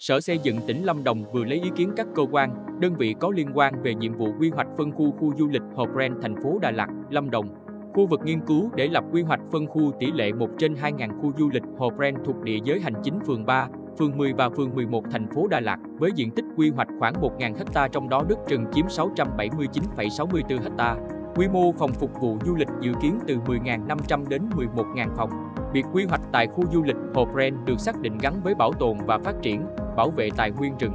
Sở Xây dựng tỉnh Lâm Đồng vừa lấy ý kiến các cơ quan, đơn vị có liên quan về nhiệm vụ quy hoạch phân khu khu du lịch Hồ Brand thành phố Đà Lạt, Lâm Đồng. Khu vực nghiên cứu để lập quy hoạch phân khu tỷ lệ 1 trên 2.000 khu du lịch Hồ Brand thuộc địa giới hành chính phường 3, phường 10 và phường 11 thành phố Đà Lạt với diện tích quy hoạch khoảng 1.000 ha trong đó đất rừng chiếm 679,64 ha. Quy mô phòng phục vụ du lịch dự kiến từ 10.500 đến 11.000 phòng. Việc quy hoạch tại khu du lịch Hồ Brand được xác định gắn với bảo tồn và phát triển, bảo vệ tài nguyên rừng,